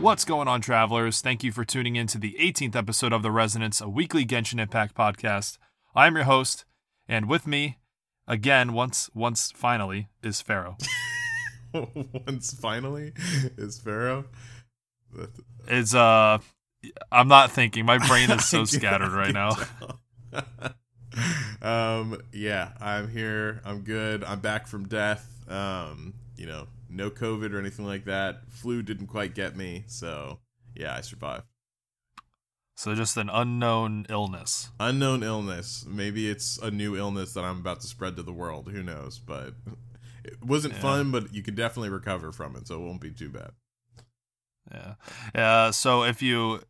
What's going on, travelers? Thank you for tuning in to the 18th episode of The Resonance, a weekly Genshin Impact podcast. I'm your host, and with me, again, once, once finally, is Pharaoh. once finally is Pharaoh. Is uh, I'm not thinking. My brain is so scattered right now. um, yeah, I'm here. I'm good. I'm back from death. Um, you know, no COVID or anything like that. Flu didn't quite get me, so yeah, I survived. So just an unknown illness. Unknown illness. Maybe it's a new illness that I'm about to spread to the world. Who knows? But it wasn't yeah. fun, but you can definitely recover from it, so it won't be too bad. Yeah. Yeah. So if you,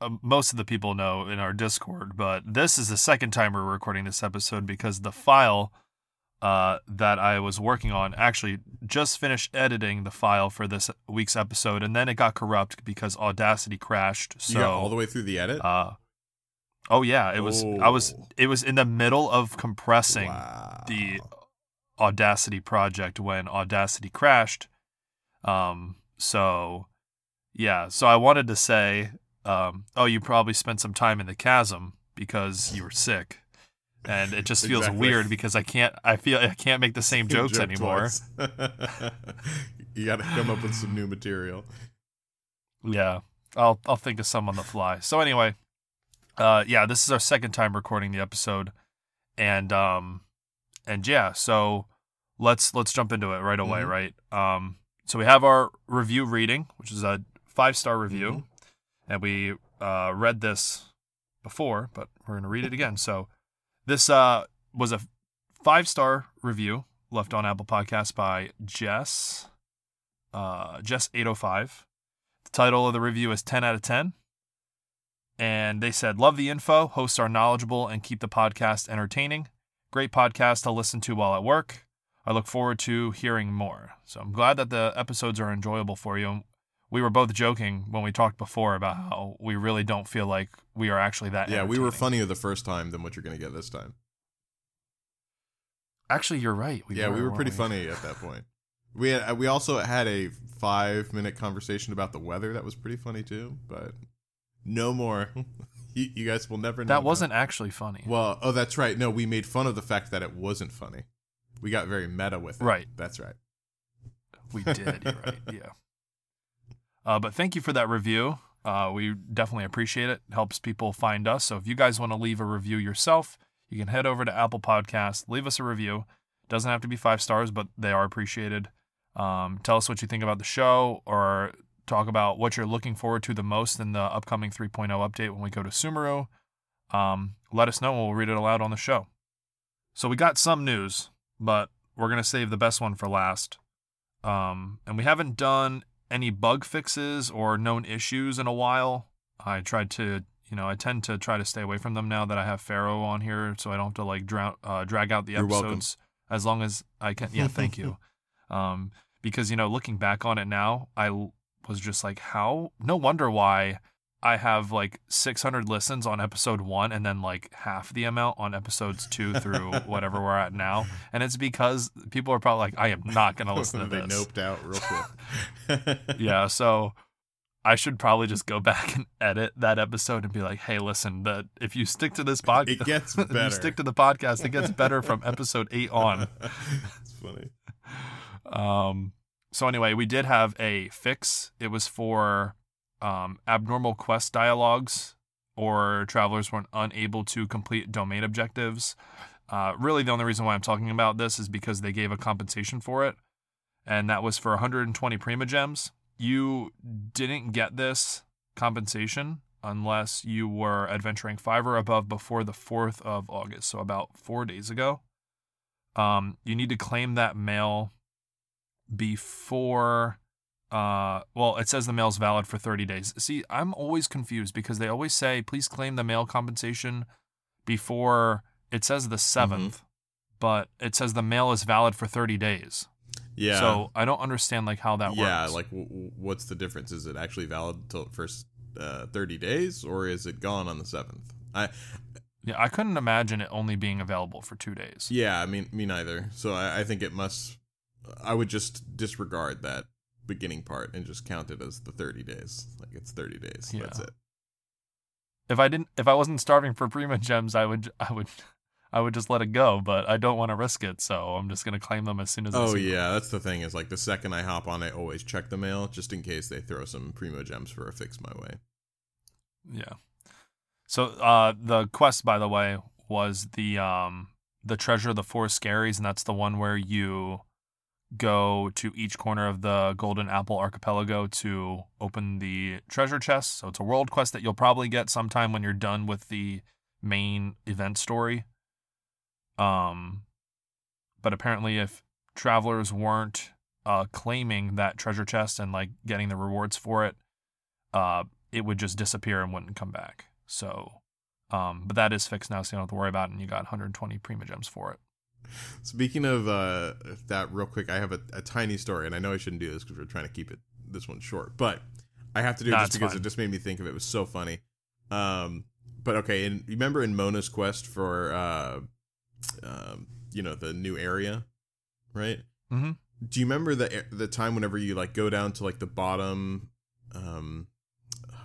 uh, most of the people know in our Discord, but this is the second time we're recording this episode because the file uh, that I was working on. Actually, just finished editing the file for this week's episode, and then it got corrupt because Audacity crashed. So all the way through the edit. Uh, oh yeah, it was. Oh. I was. Oh. It was in the middle of compressing wow. the Audacity project when Audacity crashed. Um. So, yeah. So I wanted to say, um, oh, you probably spent some time in the chasm because you were sick and it just feels exactly. weird because I can't. I feel I can't make the same jokes joke anymore. you got to come up with some new material. Yeah, I'll I'll think of some on the fly. So anyway, uh, yeah, this is our second time recording the episode, and um, and yeah, so let's let's jump into it right away, mm-hmm. right? Um, so we have our review reading, which is a five star review, mm-hmm. and we uh read this before, but we're gonna read it again. So this uh, was a five star review left on Apple Podcasts by Jess, uh, Jess eight oh five. The title of the review is ten out of ten, and they said, "Love the info. Hosts are knowledgeable and keep the podcast entertaining. Great podcast to listen to while at work. I look forward to hearing more. So I'm glad that the episodes are enjoyable for you we were both joking when we talked before about how we really don't feel like we are actually that. Yeah, we were funnier the first time than what you're going to get this time. Actually, you're right. We yeah, were, we were pretty we? funny at that point. We had, we also had a five minute conversation about the weather that was pretty funny too, but no more. you, you, guys will never know. That wasn't actually funny. Well, oh, that's right. No, we made fun of the fact that it wasn't funny. We got very meta with it. Right. That's right. We did. You're right. Yeah. Uh, but thank you for that review. Uh, we definitely appreciate it. it. Helps people find us. So if you guys want to leave a review yourself, you can head over to Apple Podcasts, leave us a review. Doesn't have to be five stars, but they are appreciated. Um, tell us what you think about the show, or talk about what you're looking forward to the most in the upcoming 3.0 update when we go to Sumeru. Um, let us know, and we'll read it aloud on the show. So we got some news, but we're gonna save the best one for last. Um, and we haven't done any bug fixes or known issues in a while. I tried to, you know, I tend to try to stay away from them now that I have Pharaoh on here, so I don't have to like dra- uh, drag out the You're episodes welcome. as long as I can. Yeah, thank you. Um, because you know, looking back on it now, I was just like, how? No wonder why I have like 600 listens on episode one and then like half the amount on episodes two through whatever we're at now. And it's because people are probably like, I am not going to listen to they this. They noped out real quick. yeah. So I should probably just go back and edit that episode and be like, hey, listen, that if you stick to this podcast, it gets better. you stick to the podcast, it gets better from episode eight on. It's funny. Um, so anyway, we did have a fix. It was for um, abnormal quest dialogues or travelers weren't unable to complete domain objectives. Uh, really, the only reason why I'm talking about this is because they gave a compensation for it, and that was for 120 Primogems. You didn't get this compensation unless you were adventuring five or above before the 4th of August, so about four days ago. Um, you need to claim that mail before. Uh, well, it says the mail is valid for 30 days. See, I'm always confused because they always say, please claim the mail compensation before it says the 7th, but it says the mail is valid for 30 days. Yeah. So I don't understand like how that yeah, works. Yeah, like w- what's the difference? Is it actually valid till first uh, 30 days or is it gone on the 7th? I yeah, I couldn't imagine it only being available for two days. yeah, I mean me neither. So I, I think it must I would just disregard that beginning part and just count it as the 30 days. Like it's 30 days. Yeah. That's it. If I didn't, if I wasn't starving for Primogems, I would, I would, I would just let it go. But I don't want to risk it, so I'm just gonna claim them as soon as. I Oh them. yeah, that's the thing is like the second I hop on, I always check the mail just in case they throw some primo gems for a fix my way. Yeah. So uh, the quest, by the way, was the um the treasure of the four scaries, and that's the one where you go to each corner of the Golden Apple Archipelago to open the treasure chest. So it's a world quest that you'll probably get sometime when you're done with the main event story. Um, but apparently, if travelers weren't uh, claiming that treasure chest and like getting the rewards for it, uh, it would just disappear and wouldn't come back. So, um, but that is fixed now, so you don't have to worry about it. And you got 120 Primogems for it. Speaking of uh, that, real quick, I have a, a tiny story, and I know I shouldn't do this because we're trying to keep it this one short, but I have to do it just because fine. it just made me think of it. It was so funny. Um, but okay, and remember in Mona's quest for uh, um, you know, the new area, right? Mm-hmm. Do you remember the the time whenever you like go down to like the bottom, um,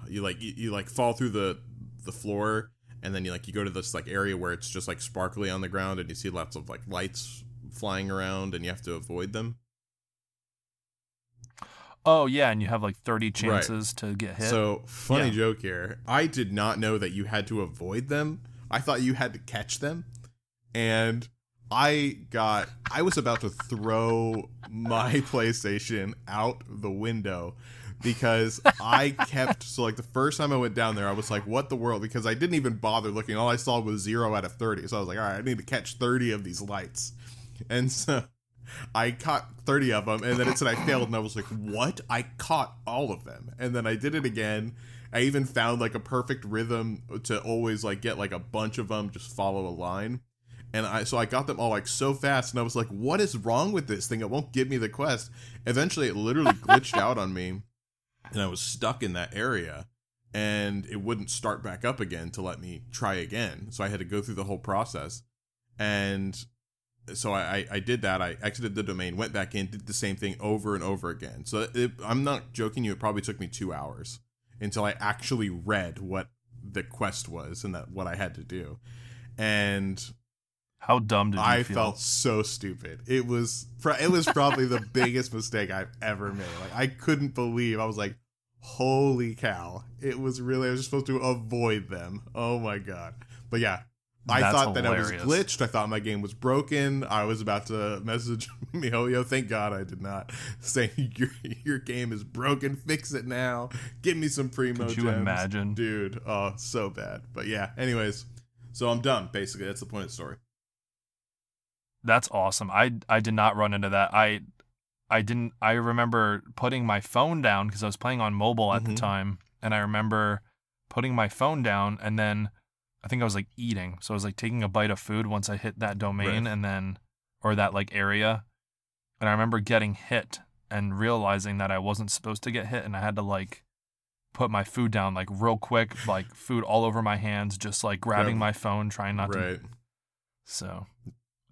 you like you, you like fall through the the floor, and then you like you go to this like area where it's just like sparkly on the ground, and you see lots of like lights flying around, and you have to avoid them. Oh yeah, and you have like 30 chances to get hit. So funny Yeah. joke here. I did not know that you had to avoid them. I thought you had to catch them, and I got. I was about to throw my PlayStation out the window because I kept. So like the first time I went down there, I was like, "What the world?" Because I didn't even bother looking. All I saw was zero out of thirty. So I was like, "All right, I need to catch thirty of these lights," and so. I caught 30 of them, and then it said I failed, and I was like, what? I caught all of them. And then I did it again. I even found like a perfect rhythm to always like get like a bunch of them, just follow a line. And I so I got them all like so fast, and I was like, what is wrong with this thing? It won't give me the quest. Eventually, it literally glitched out on me, and I was stuck in that area. And it wouldn't start back up again to let me try again. So I had to go through the whole process. And so I, I, did that. I exited the domain, went back in, did the same thing over and over again. So it, I'm not joking you. It probably took me two hours until I actually read what the quest was and that what I had to do. And How dumb did you I feel? I felt so stupid. It was it was probably the biggest mistake I've ever made. Like I couldn't believe. I was like, "Holy cow!" It was really. I was just supposed to avoid them. Oh my god! But yeah, I That's thought that I was glitched. I thought my game was broken. I was about to message MiHoYo. Oh, thank God I did not. Saying your your game is broken. Fix it now. Give me some primo. Could you gems." imagine? dude? Oh, so bad. But yeah. Anyways, so I'm done. Basically, that's the point of the story. That's awesome. I I did not run into that. I I didn't I remember putting my phone down because I was playing on mobile at Mhm. the time and I remember putting my phone down and then I think I was like eating. So I was like taking a bite of food once I hit that domain Right. and then or that like area. And I remember getting hit and realizing that I wasn't supposed to get hit and I had to like put my food down like real quick, like food all over my hands, just like grabbing Grab- my phone, trying not to right. so,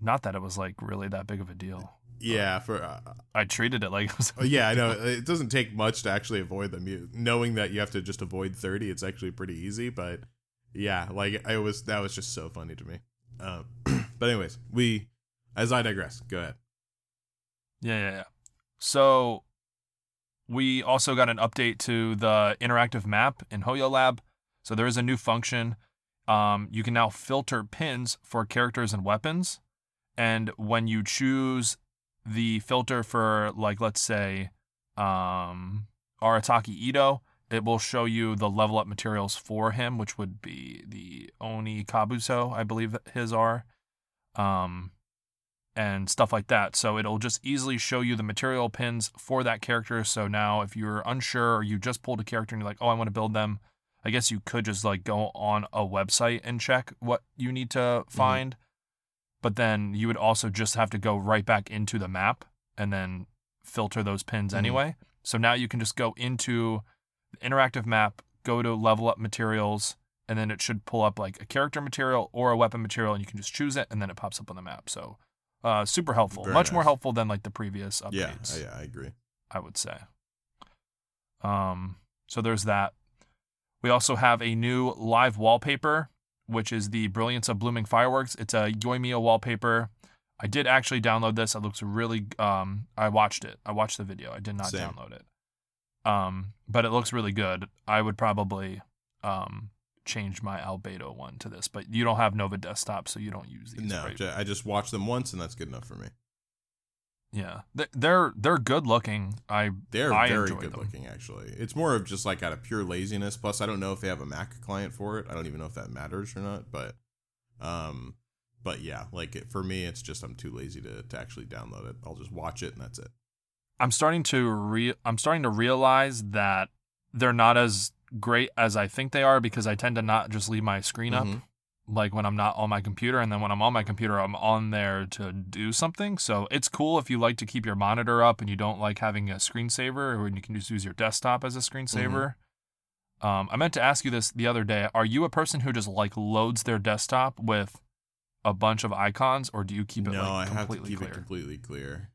not that it was like really that big of a deal. Yeah. For uh, I treated it like it was. oh, yeah, I know it doesn't take much to actually avoid them. You knowing that you have to just avoid thirty, it's actually pretty easy. But yeah, like I was that was just so funny to me. Um, but anyways, we as I digress. Go ahead. Yeah, yeah, yeah. So, we also got an update to the interactive map in Hoyo Lab. So there is a new function. Um, you can now filter pins for characters and weapons, and when you choose the filter for, like, let's say, um, Arataki Itto, it will show you the level up materials for him, which would be the Oni Kabuto, I believe his are, um, and stuff like that. So it'll just easily show you the material pins for that character. So now, if you're unsure or you just pulled a character and you're like, oh, I want to build them, I guess you could just like go on a website and check what you need to find. But then you would also just have to go right back into the map and then filter those pins Mhm. anyway. So now you can just go into the interactive map, go to level up materials, and then it should pull up like a character material or a weapon material, and you can just choose it, and then it pops up on the map. So, uh, super helpful, Very much more helpful than like the previous Yeah, updates. yeah, I agree. I would say. Um, so there's that. We also have a new live wallpaper, which is the Brilliance of Blooming Fireworks. It's a Yoimiya wallpaper. I did actually download this. It looks really. Um, I watched it. I watched the video. I did not Same. download it. Um, but it looks really good. I would probably um change my Albedo one to this, but you don't have Nova Desktop, so you don't use these. No, right? I just watched them once, and that's good enough for me. Yeah, They- they're they're good looking. I They're I very good them. looking, actually. It's more of just like out of pure laziness. Plus, I don't know if they have a Mac client for it. I don't even know if that matters or not. But, um, but yeah, like it, for me, it's just I'm too lazy to to actually download it. I'll just watch it, and that's it. I'm starting to re- I'm starting to realize that they're not as great as I think they are because I tend to not just leave my screen up Mhm. Like when I'm not on my computer and then when I'm on my computer I'm on there to do something. So it's cool if you like to keep your monitor up and you don't like having a screensaver or when you can just use your desktop as a screensaver. Um, I meant to ask you this the other day. Are you a person who just like loads their desktop with a bunch of icons or do you keep it no, like I have to keep clear? it completely clear.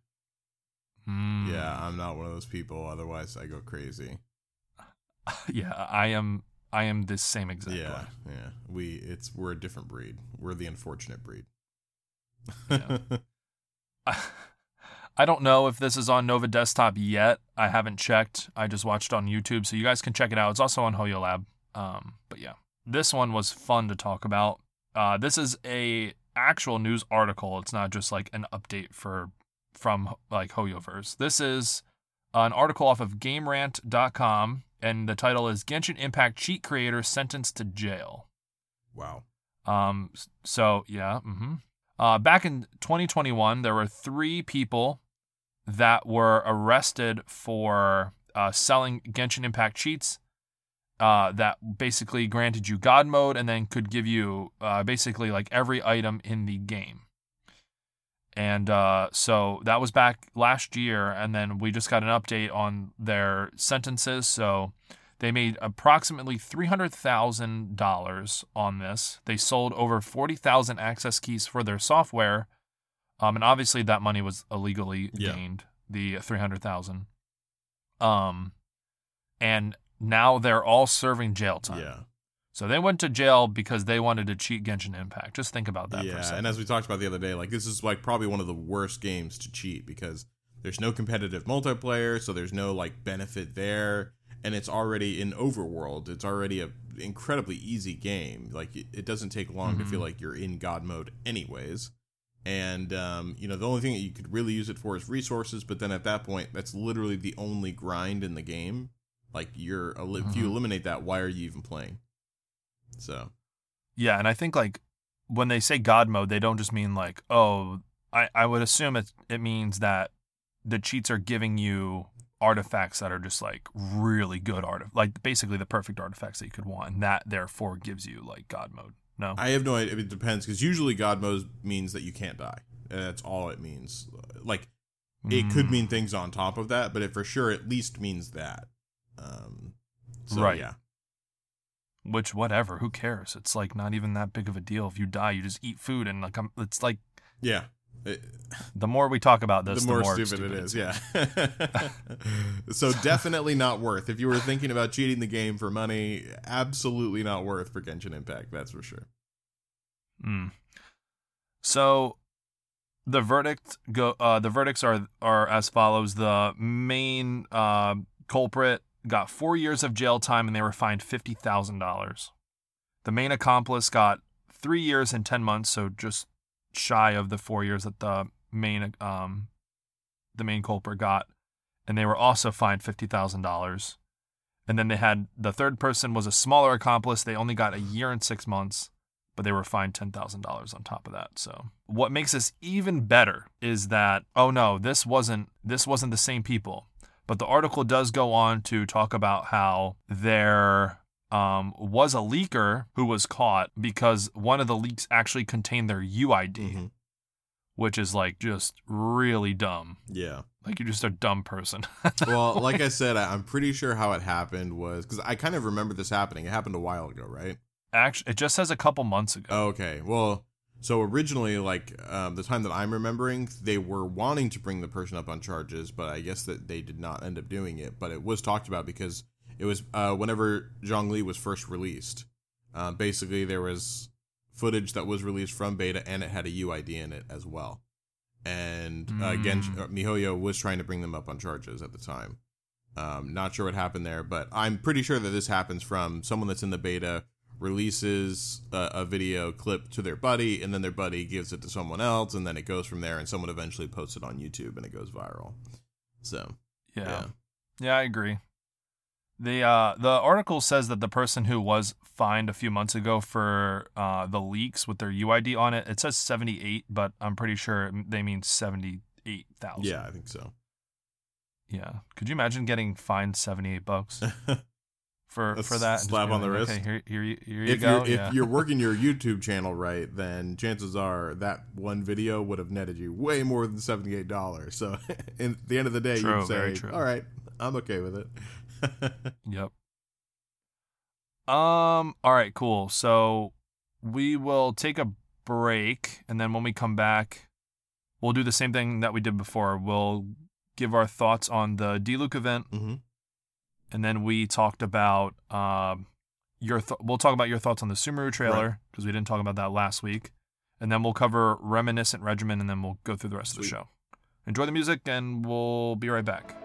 Mm. Yeah, I'm not one of those people. Otherwise, I go crazy. yeah, I am. I am this same exact yeah, way. yeah. We it's we're a different breed. We're the unfortunate breed. Yeah. I don't know if this is on Nova Desktop yet. I haven't checked. I just watched on YouTube, so you guys can check it out. It's also on Hoyo Lab. Um, but yeah, this one was fun to talk about. Uh, this is a actual news article. It's not just like an update for from like Hoyoverse. This is an article off of GameRant.com, and the title is Genshin Impact cheat creator sentenced to jail. wow. Um. So yeah. Mm-hmm. Uh, back in 2021, there were three people that were arrested for uh, selling Genshin Impact cheats. Uh, that basically granted you God mode and then could give you uh, basically like every item in the game. And uh, so that was back last year, and then we just got an update on their sentences. So they made approximately $300,000 on this. They sold over 40,000 access keys for their software. Um, and obviously that money was illegally Yeah. gained, the 300,000. Um, and now they're all serving jail time. Yeah. So they went to jail because they wanted to cheat Genshin Impact. Just think about that for a yeah, second. and as we talked about the other day, like this is like probably one of the worst games to cheat because there's no competitive multiplayer, so there's no like benefit there, and it's already in overworld. It's already a incredibly easy game. Like it, it doesn't take long to Mhm. feel like you're in God mode, anyways. And um, you know the only thing that you could really use it for is resources, but then at that point, that's literally the only grind in the game. Like you're if you Mhm. eliminate that, why are you even playing? So Yeah, and I think like when they say God mode, they don't just mean like, oh, I, I would assume it it means that the cheats are giving you artifacts that are just like really good art like basically the perfect artifacts that you could want, and that therefore gives you like God mode. No, I have no idea. It depends because usually God mode means that you can't die. And that's all it means. Like it could Mm, mean things on top of that, but it for sure at least means that. Um, so, Right. Yeah. Which whatever, who cares? It's like not even that big of a deal if you die. You just eat food, and like I'm, it's like Yeah. It- the more we talk about this, the more, stupid, it is. Yeah. so definitely not worth. If you were thinking about cheating the game for money, absolutely not worth for Genshin Impact. That's for sure. Mm. So the verdict go uh, the verdicts are are as follows. The main uh, culprit got four years of jail time and they were fined fifty thousand dollars. The main accomplice got three years and ten months, so just shy of the four years that the main um the main culprit got, and they were also fined fifty thousand dollars. And then they had the third person was a smaller accomplice. They only got a year and six months, but they were fined ten thousand dollars on top of that. So what makes this even better is that oh no, this wasn't this wasn't the same people. But the article does go on to talk about how there um, was a leaker who was caught because one of the leaks actually contained their UID, Mhm. which is like just really dumb. Yeah. Like you're just a dumb person. Well, like I said, I'm pretty sure how it happened was because I kind of remember this happening. It happened a while ago, right? Actually, it just says a couple months ago. Oh, okay. Well, so originally, like um, the time that I'm remembering, they were wanting to bring the person up on charges, but I guess that they did not end up doing it. But it was talked about because it was uh, whenever Zhongli was first released. Uh, basically, there was footage that was released from beta, and it had a UID in it as well. And uh, again, Mm. uh, MiHoYo was trying to bring them up on charges at the time. Um, not sure what happened there, but I'm pretty sure that this happens from someone that's in the beta releases a, a video clip to their buddy, and then their buddy gives it to someone else, and then it goes from there, and someone eventually posts it on YouTube, and it goes viral. So yeah. yeah, Yeah, I agree. The uh the article says that the person who was fined a few months ago for uh the leaks with their UID on it, it says 78, but I'm pretty sure they mean 78,000. yeah, I think so. Yeah. Could you imagine getting fined 78 bucks for A for that? slap on the like, wrist. Okay, here here you, here you if go. you're yeah. if you're working your YouTube channel right, then chances are that one video would have netted you way more than seventy eight dollars. So, in the end of the day, you'd say, "All right, I'm okay with it." Yep. Um. All right. Cool. So we will take a break, and then when we come back, we'll do the same thing that we did before. We'll give our thoughts on the Diluc event, hmm and then we talked about um your. Th- we'll talk about your thoughts on the Sumeru trailer because we didn't talk about that last week, and then we'll cover reminiscent regimen, and then we'll go through the rest of the show. Enjoy the music, and we'll be right back.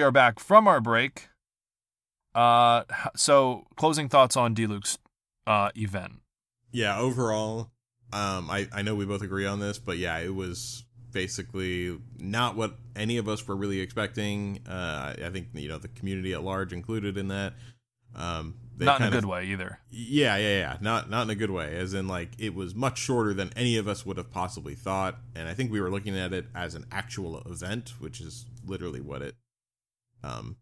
We are back from our break. Uh, so closing thoughts on Diluc's uh event. Yeah, overall, um, I I know we both agree on this, but yeah, it was basically not what any of us were really expecting. Uh, I think you know the community at large included in that. Um, they Not in a kind of- good way either. Yeah, yeah, yeah. Not not in a good way. As in like it was much shorter than any of us would have possibly thought. And I think we were looking at it as an actual event, which is literally what it um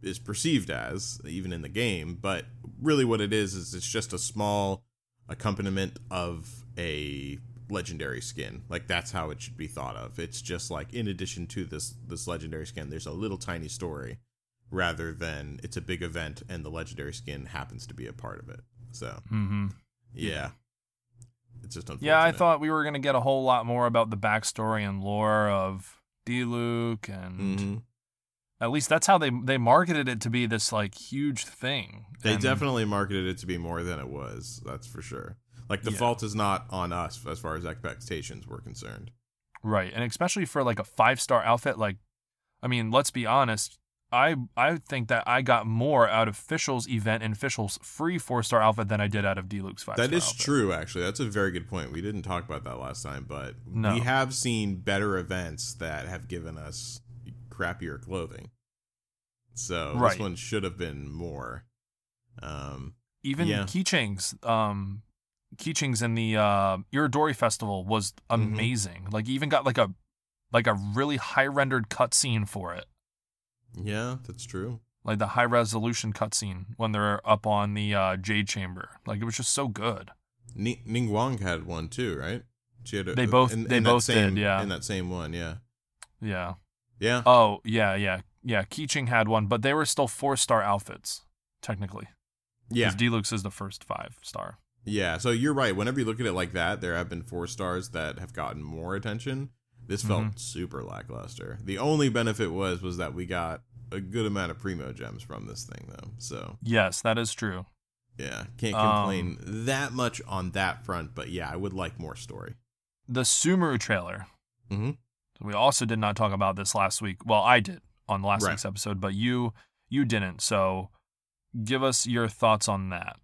is perceived as, even in the game. But really what it is is it's just a small accompaniment of a legendary skin. Like that's how it should be thought of. It's just like in addition to this this legendary skin, there's a little tiny story rather than it's a big event and the legendary skin happens to be a part of it. So Mm-hmm. yeah, it's just unfortunate. Yeah, I thought we were gonna get a whole lot more about the backstory and lore of Diluc, and Mhm. At least that's how they they marketed it to be this like huge thing. they And- definitely marketed it to be more than it was. That's for sure. Like the Yeah. fault is not on us as far as expectations were concerned. right, and especially for like a five star outfit. Like, I mean, let's be honest. I I think that I got more out of Fischl's event and Fischl's free four star outfit than I did out of Diluc's five. That is true, actually. That's a very good point. We didn't talk about that last time, but No. we have seen better events that have given us crappier clothing. So Right. this one should have been more. Um, even Yeah. Keqing's um in the uh Irodori festival was Mm-hmm. amazing like even got like a like a really high rendered cutscene for it yeah, that's true. like the high resolution cutscene when they're up on the uh jade chamber like it was just so good Ni- Ningguang had one too, right? She had a, They both- in, they in both same, did, yeah. In that same one, yeah, yeah yeah. oh yeah yeah yeah Keqing had one but they were still four star outfits technically Yeah, because Diluc's is the first five star Yeah, so you're right. Whenever you look at it like that, there have been four stars that have gotten more attention. This felt Mhm. super lackluster. The only benefit was was that we got a good amount of primo gems from this thing, though. So Yes, that is true. yeah, can't Um, complain that much on that front. But yeah, I would like more story. The Sumeru trailer. Mhm. We also did not talk about this last week. Well, I did on last Right. week's episode, but you you didn't. So give us your thoughts on that.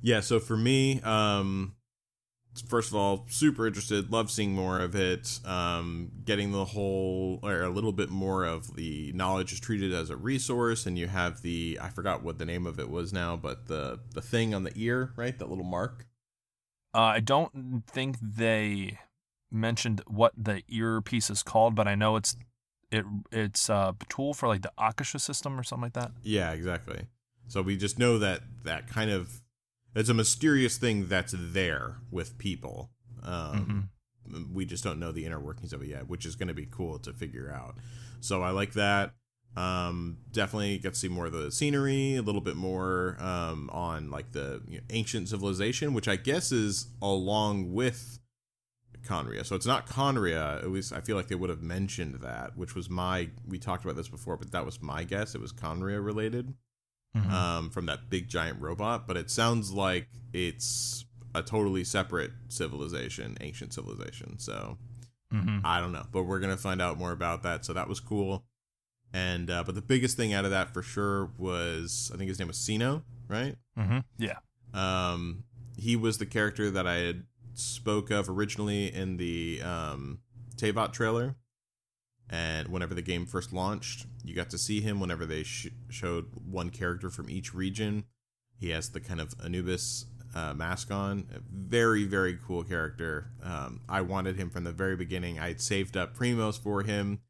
Yeah, so for me, um, first of all, super interested. Love seeing more of it. Um, getting the whole or a little bit more of the knowledge is treated as a resource, and you have the I forgot what the name of it was now, but the the thing on the ear, right? That little mark. Uh, I don't think they mentioned what the earpiece is called, but I know it's it it's a tool for like the Akasha system or something like that. Yeah, exactly. So we just know that that kind of it's a mysterious thing that's there with people. Um, We just don't know the inner workings of it yet, which is going to be cool to figure out. So I like that. Um, definitely get to see more of the scenery, a little bit more um, on like the you know, ancient civilization, which I guess is along with Khaenri'ah. So it's not Khaenri'ah. At least I feel like they would have mentioned that, which was my. We talked about this before, but that was my guess. It was Khaenri'ah related Mhm. um, from that big giant robot, but it sounds like it's a totally separate civilization, ancient civilization. So Mhm. I don't know, but we're gonna find out more about that. So that was cool. And uh, but the biggest thing out of that for sure was I think his name was Cyno, right? Mhm. Yeah. Um, he was the character that I had spoke of originally in the um, Teyvat trailer. And whenever the game first launched, you got to see him whenever they sh- showed one character from each region. He has the kind of Anubis uh, mask on. A very, very cool character. Um, I wanted him from the very beginning. I had saved up Primos for him,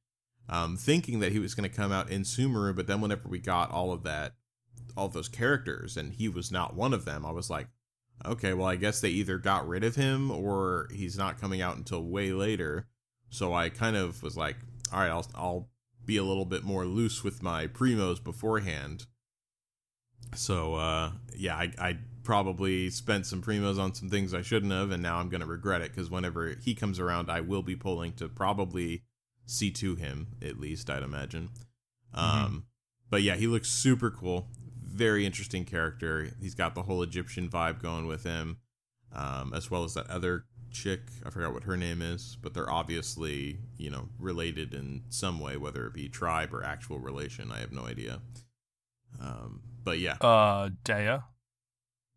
um, thinking that he was going to come out in Sumeru. But then whenever we got all of that, all of those characters, and he was not one of them, I was like, okay, well, I guess they either got rid of him or he's not coming out until way later. So I kind of was like, all right, I'll I'll be a little bit more loose with my primos beforehand. So uh, yeah, I I probably spent some primos on some things I shouldn't have, and now I'm gonna regret it because whenever he comes around, I will be pulling to probably see to him at least, I'd imagine. Um, but yeah, he looks super cool. Very interesting character. He's got the whole Egyptian vibe going with him, um, as well as that other chick. I forgot what her name is, but they're obviously you know related in some way, whether it be tribe or actual relation. I have no idea. Um, but yeah. Uh, Dehya.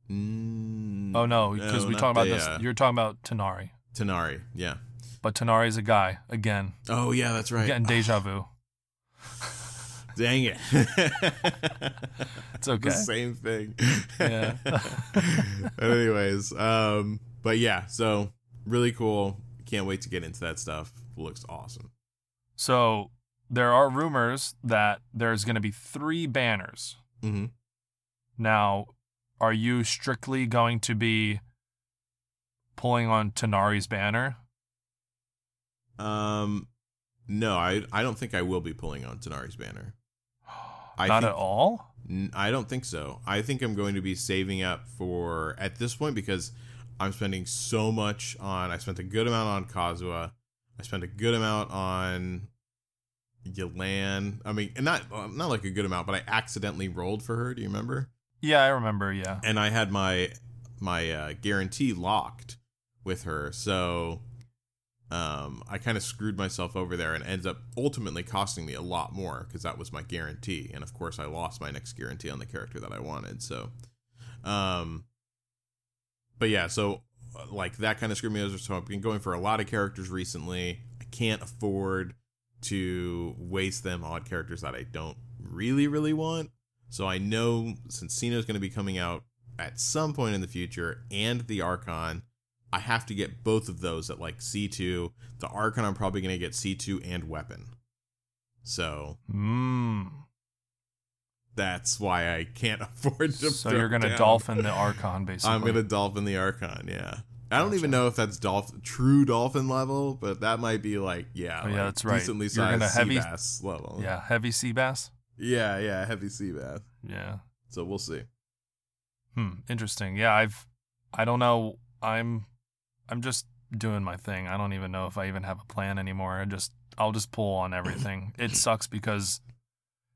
Mm, Oh no, because we not talked about Dehya. this. You're talking about Tighnari, Tighnari. Yeah. but Tighnari's a guy again. Oh yeah, that's right. Getting deja vu. Dang it. It's okay. the same thing. Yeah. Anyways, um, but yeah, so really cool. Can't wait to get into that stuff. Looks awesome. So there are rumors that there's going to be three banners. Mm-hmm. Now, are you strictly going to be pulling on Tighnari's banner? Um, no, I I don't think I will be pulling on Tighnari's banner. I Not think- at all. N- I don't think so. I think I'm going to be saving up for at this point because I'm spending so much on. I spent a good amount on Kazuha. I spent a good amount on Yelan. I mean, not not like a good amount, but I accidentally rolled for her. Do you remember? Yeah, I remember. Yeah. And I had my my uh, guarantee locked with her, so um, I kind of screwed myself over there, and ends up ultimately costing me a lot more because that was my guarantee, and of course I lost my next guarantee on the character that I wanted. So, um, but yeah, so uh, like that kind of screwed me over. So I've been going for a lot of characters recently. I can't afford to waste them on characters that I don't really, really want. So I know since Cyno is going to be coming out at some point in the future, and the Archon, I have to get both of those at like C2. The Archon, I'm probably going to get C2 and Weapon. So Mm. that's why I can't afford to. So you're gonna down. dolphin the Archon, basically. I'm gonna dolphin the Archon. Yeah. I don't Gotcha. even know if that's dolphin true dolphin level, but that might be like yeah, Oh, yeah, like that's right. Decently sized gonna sea bass level. Yeah, heavy sea bass. yeah, yeah, heavy sea bass. Yeah. So we'll see. Hmm. Interesting. Yeah, I've I don't know. I'm I'm just doing my thing. I don't even know if I even have a plan anymore. I just I'll just pull on everything. it sucks because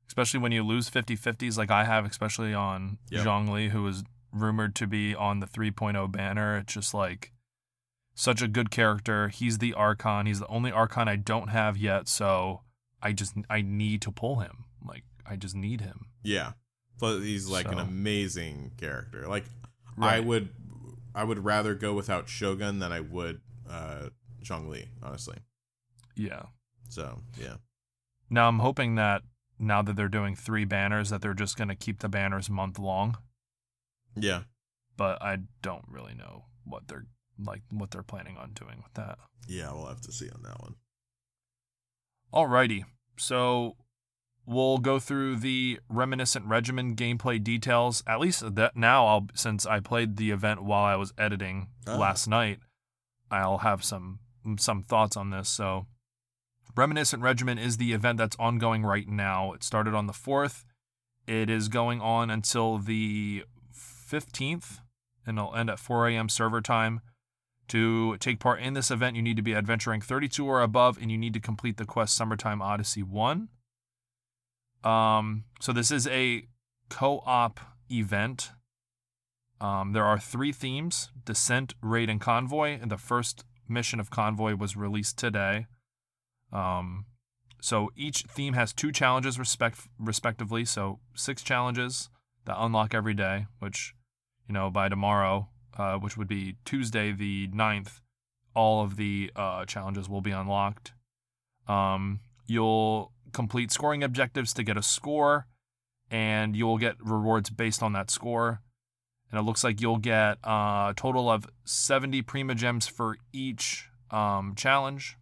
especially when you lose 50-50s like I have especially on Yep. Zhongli who is rumored to be on the 3.0 banner. It's just like such a good character. He's the Archon. He's the only Archon I don't have yet, so I just I need to pull him. Like I just need him. Yeah. But he's like an amazing character. Like I would I would rather go without Shogun than I would uh Zhongli, honestly. Yeah. So, yeah. Now I'm hoping that now that they're doing three banners, that they're just going to keep the banners month long. Yeah. But I don't really know what they're like, what they're planning on doing with that. Yeah, we'll have to see on that one. Alrighty, so we'll go through the reminiscent regimen gameplay details. At least that now, I'll since I played the event while I was editing Ah. last night, I'll have some some thoughts on this. So, reminiscent regimen is the event that's ongoing right now. It started on the fourth. It is going on until the fifteenth, and it'll end at 4 a.m. server time. To take part in this event, you need to be adventuring 32 or above, and you need to complete the quest Summertime Odyssey 1. Um, so this is a co-op event. Um, there are three themes: Descent, Raid, and Convoy. And the first mission of Convoy was released today. Um, so each theme has two challenges respect respectively. So six challenges that unlock every day, which you know by tomorrow, uh, which would be Tuesday the 9th, all of the uh, challenges will be unlocked. Um, you'll complete scoring objectives to get a score, and you'll get rewards based on that score. And it looks like you'll get uh, a total of 70 Primogems for each um, challenge.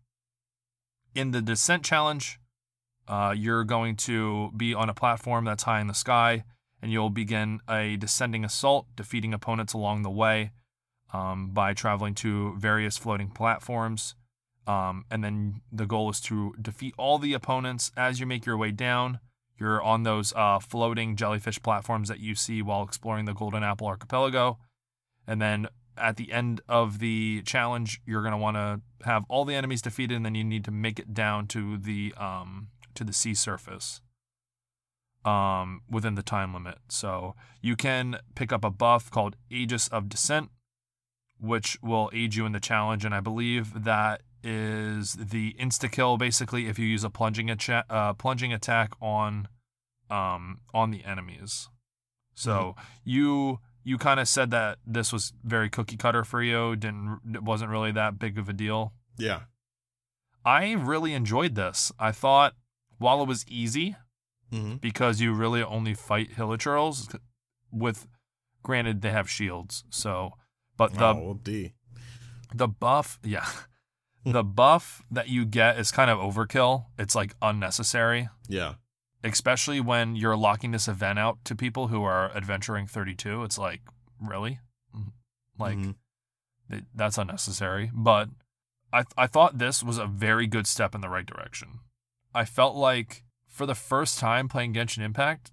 In the Descent Challenge, uh, you're going to be on a platform that's high in the sky, and you'll begin a descending assault, defeating opponents along the way um, by traveling to various floating platforms. Um, and then the goal is to defeat all the opponents as you make your way down. You're on those uh, floating jellyfish platforms that you see while exploring the Golden Apple Archipelago. And then at the end of the challenge, you're going to want to have all the enemies defeated, and then you need to make it down to the um, to the sea surface um, within the time limit. So you can pick up a buff called Aegis of Descent, which will aid you in the challenge. And I believe that is the insta kill basically if you use a plunging acha- uh, plunging attack on um, on the enemies. So you you kind of said that this was very cookie cutter for you. Didn't it wasn't really that big of a deal. Yeah. I really enjoyed this. I thought while it was easy, Mm-hmm. because you really only fight hilichurls with granted they have shields so but the oh, the buff yeah the buff that you get is kind of overkill. It's like unnecessary. Yeah. especially when you're locking this event out to people who are adventuring 32 it's like really? Mm, like Mhm. th- that's unnecessary. But I, I thought this was a very good step in the right direction. I felt like for the first time playing genshin impact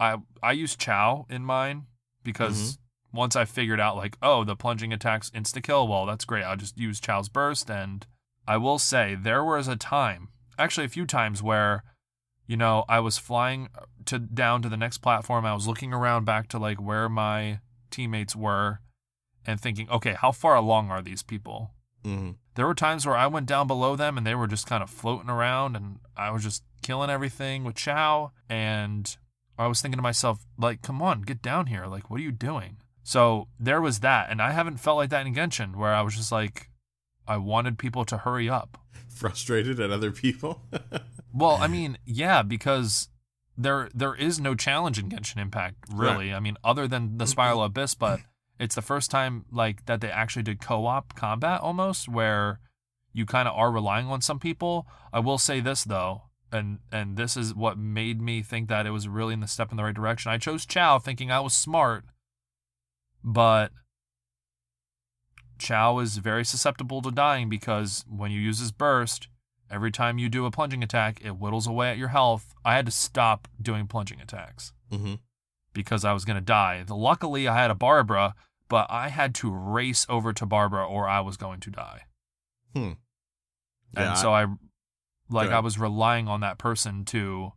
i i used Xiao in mine because once i figured out like oh the plunging attacks insta kill well that's great i'll just use Xiao's burst and i will say there was a time actually a few times where you know i was flying to down to the next platform i was looking around back to like where my teammates were and thinking okay how far along are these people Mm-hmm. there were times where I went down below them and they were just kind of floating around and I was just killing everything with Xiao. And I was thinking to myself, like, come on, get down here. Like, what are you doing? So there was that. And I haven't felt like that in Genshin where I was just like, I wanted people to hurry up. Frustrated at other people. Well, I mean, yeah, because there there is no challenge in Genshin Impact, really. I mean, other than the Spiral Abyss, but it's the first time like that they actually did co-op combat almost where you kind of are relying on some people. I will say this though, and and this is what made me think that it was really in the step in the right direction. I chose Xiao thinking I was smart, but Xiao is very susceptible to dying because when you use his burst, every time you do a plunging attack, it whittles away at your health. I had to stop doing plunging attacks mm-hmm. because I was going to die. Luckily, I had a Barbara, but I had to race over to Barbara or I was going to die. Hmm. And so I like I was relying on that person to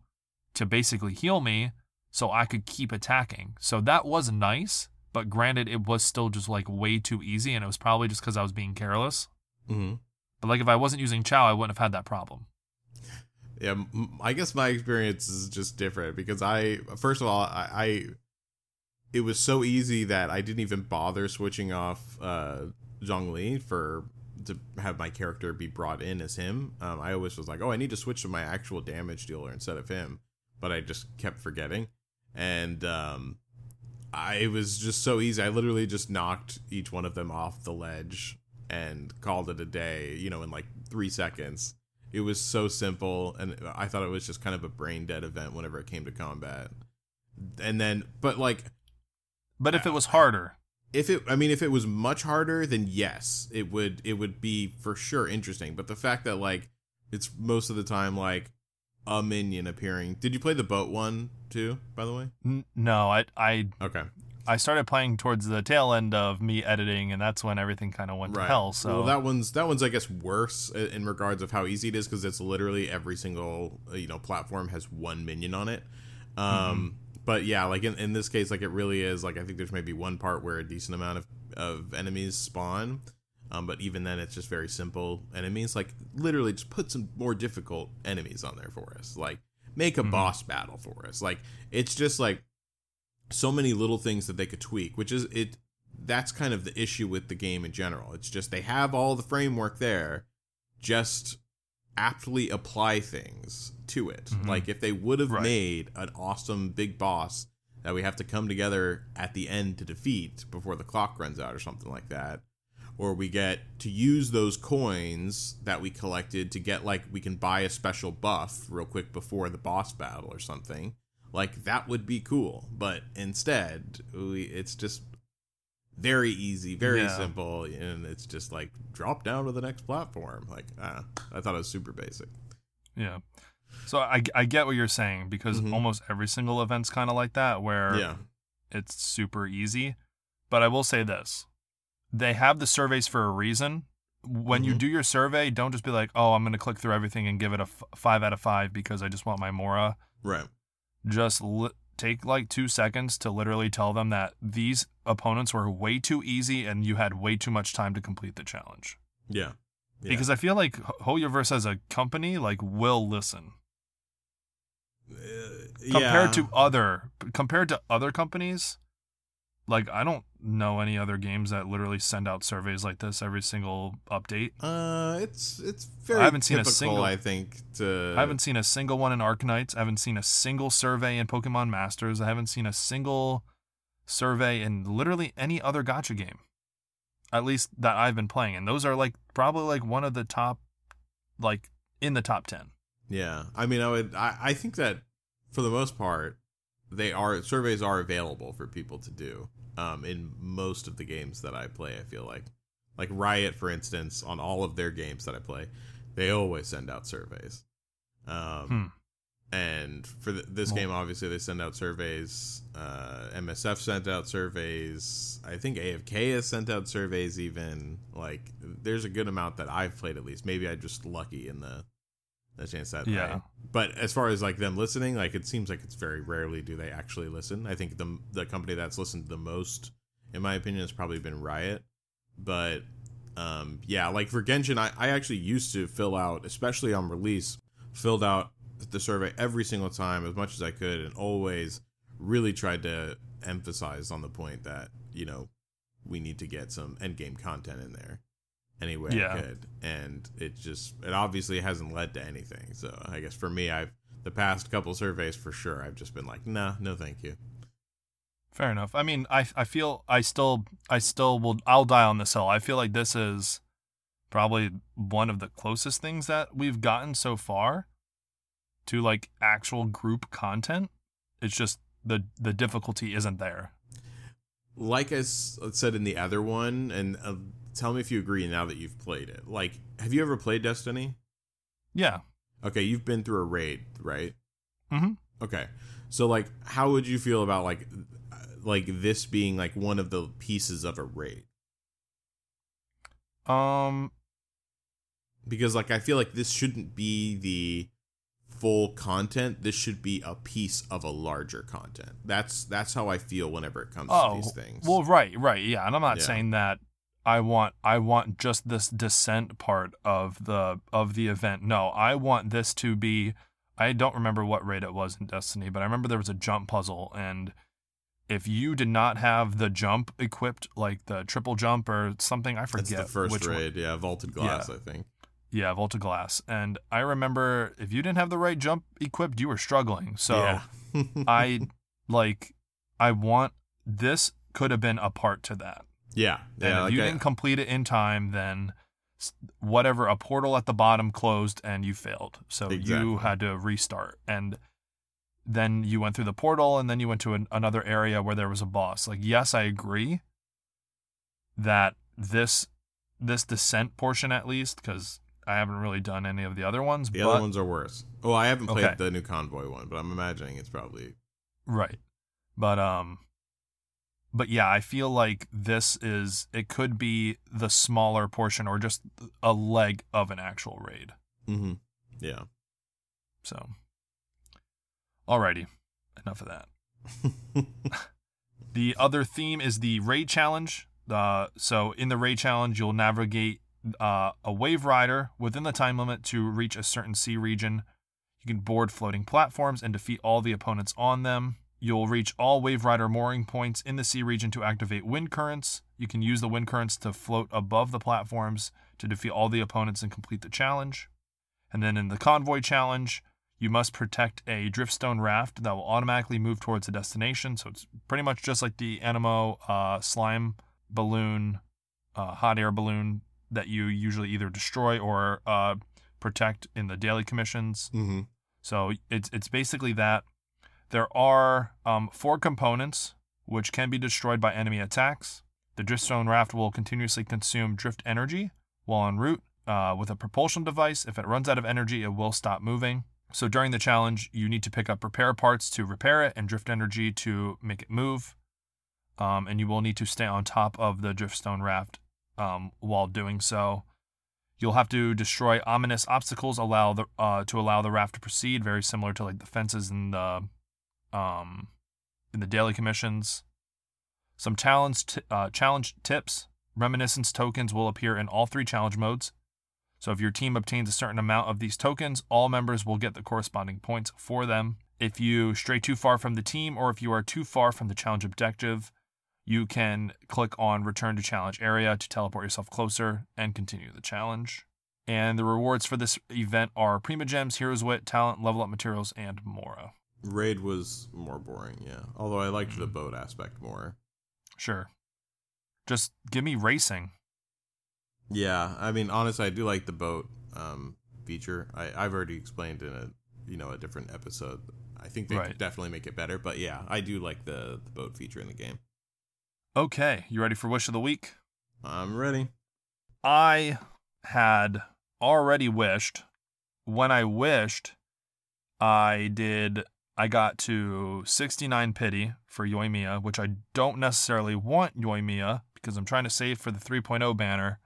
to basically heal me so I could keep attacking. So that was nice, but granted it was still just like way too easy and it was probably just cuz I was being careless. hmm But like if I wasn't using Xiao, I wouldn't have had that problem. Yeah, I guess my experience is just different because I, first of all, I, I it was so easy that I didn't even bother switching off uh, Zhongli for to have my character be brought in as him. Um, I always was like, oh, I need to switch to my actual damage dealer instead of him, but I just kept forgetting, and um, I it was just so easy. I literally just knocked each one of them off the ledge and called it a day. You know, in like three seconds. It was so simple, and I thought it was just kind of a brain dead event whenever it came to combat. And then, but like, But if it was harder, if it, I mean, if it was much harder, then yes, it would, it would be for sure interesting. But the fact that like, it's most of the time like a minion appearing. Did you play the boat one too? By the way, n- no, I I okay, I started playing towards the tail end of me editing and that's when everything kind of went to hell. So well, that one's that one's I guess worse in regards of how easy it is because it's literally every single you know platform has one minion on it. Um, Mm-hmm. but yeah, like in, in this case, like it really is like I think there's maybe one part where a decent amount of of enemies spawn. Um, but even then, it's just very simple and it means Like literally, just put some more difficult enemies on there for us. Like make a Mhm. boss battle for us. Like it's just like so many little things that they could tweak, which is it. That's kind of the issue with the game in general. It's just they have all the framework there, just aptly apply things to it. Mhm. Like if they would have Right. made an awesome big boss that we have to come together at the end to defeat before the clock runs out or something like that. Or we get to use those coins that we collected to get like we can buy a special buff real quick before the boss battle or something. Like that would be cool. But instead, we, it's just very easy, very Yeah. simple, and it's just like drop down to the next platform. Like uh, I thought it was super basic. yeah. So I I get what you're saying because Mhm. almost every single event's kind of like that where Yeah. it's super easy. But I will say this. They have the surveys for a reason. When you Mhm. do your survey, don't just be like, "Oh, I'm going to click through everything and give it a f- 5 out of 5 because I just want my Mora." Right. just li- take like two seconds to literally tell them that these opponents were way too easy and you had way too much time to complete the challenge. Yeah. Yeah. Because I feel like Ho- Hoyoverse as a company like will listen Uh, compared to other compared to other companies. Like I don't know any other games that literally send out surveys like this every single update. Uh, it's it's very. I haven't seen a typical, single- I think to. I haven't seen a single one in Arknights. I haven't seen a single survey in Pokemon Masters. I haven't seen a single survey in literally any other gacha game. At least that I've been playing. And those are like probably like one of the top like in the top 10. Yeah, I mean, I would. I, I think that for the most part, they are surveys are available for people to do. Um, in most of the games that I play, I feel like, like Riot, for instance, on all of their games that I play, they always send out surveys. Um, Hmm. and for th- this game, obviously they send out surveys. Uh, MSF sent out surveys. I think AFK has sent out surveys. Even like, there's a good amount that I've played at least. Maybe I just lucky in the the chance that Yeah. way. But as far as like them listening, like it seems like it's very rarely do they actually listen. I think the the company that's listened the most, in my opinion, has probably been Riot. But um, yeah, like for Genshin, I, I actually used to fill out, especially on release, filled out the survey every single time as much as I could, and always really tried to emphasize on the point that you know we need to get some end game content in there any way Yeah. I could, and it just it obviously hasn't led to anything. So I guess for me, I've the past couple surveys for sure, I've just been like, nah, no, thank you. Fair enough. I mean, I I feel I still I still will I'll die on this hill. I feel like this is probably one of the closest things that we've gotten so far to like actual group content. It's just the the difficulty isn't there. Like I said in the other one, and uh, tell me if you agree now that you've played it. Like, have you ever played Destiny? Yeah. Okay, you've been through a raid, right? Mhm. Okay, so like, how would you feel about like, like this being like one of the pieces of a raid? Um, Because like I feel like this shouldn't be the full content. This should be a piece of a larger content. That's that's how I feel whenever it comes oh, to these things. well, right, right, yeah, and I'm not Yeah. saying that I want I want just this descent part of the of the event. No, I want this to be. I don't remember what raid it was in Destiny, but I remember there was a jump puzzle, and if you did not have the jump equipped, like the triple jump or something, I forget That's the first which one- yeah, Vault of Glass, I think. Yeah, Vault of Glass. And I remember if you didn't have the right jump equipped, you were struggling. So yeah. I like I want this could have been a part to that. Yeah, And yeah. if like you I- didn't complete it in time, then whatever a portal at the bottom closed and you failed. So Exactly. you had to restart and then you went through the portal and then you went to an, another area where there was a boss. Like yes, I agree that this this descent portion at least cuz I haven't really done any of the other ones, the but other ones are worse. Oh, I haven't played Okay. the new convoy one, but I'm imagining it's probably Right. But um but yeah, I feel like this is it could be the smaller portion or just a leg of an actual raid. hmm Yeah. So Alrighty. Enough of that. The other theme is the raid challenge. Uh, so in the raid challenge, you'll navigate uh, a wave rider within the time limit to reach a certain sea region. You can board floating platforms and defeat all the opponents on them. You'll reach all wave rider mooring points in the sea region to activate wind currents. You can use the wind currents to float above the platforms to defeat all the opponents and complete the challenge. And then in the convoy challenge, you must protect a driftstone raft that will automatically move towards the destination. So it's pretty much just like the Anemo uh, slime balloon, uh, hot air balloon that you usually either destroy or uh, protect in the daily commissions. hmm So it's it's basically that. There are um, four components which can be destroyed by enemy attacks. The driftstone raft will continuously consume drift energy while en route. Uh, with a propulsion device, if it runs out of energy, it will stop moving. So during the challenge, you need to pick up repair parts to repair it and drift energy to make it move. Um, and you will need to stay on top of the driftstone raft um, while doing so. You'll have to destroy ominous obstacles allow the uh, to allow the raft to proceed, very similar to like the fences in the um, in the daily commissions. Some challenge t- uh, challenge tips: reminiscence tokens will appear in all three challenge modes. So if your team obtains a certain amount of these tokens, all members will get the corresponding points for them. If you stray too far from the team, or if you are too far from the challenge objective, you can click on Return to Challenge Area to teleport yourself closer and continue the challenge. And the rewards for this event are Prima Gems, Hero's Wit, Talent, Level Up Materials, and Mora. Raid was more boring, yeah. Although I liked the boat aspect more. Sure. Just give me racing. Yeah, I mean, honestly, I do like the boat um, feature. I, I've already explained in a you know a different episode. I think they Right. could definitely make it better, but yeah, I do like the, the boat feature in the game. Okay, you ready for Wish of the Week? I'm ready. I had already wished. When I wished, I did. I got to 69 pity for Yoimiya, which I don't necessarily want Yoimiya because I'm trying to save for the 3.0 banner.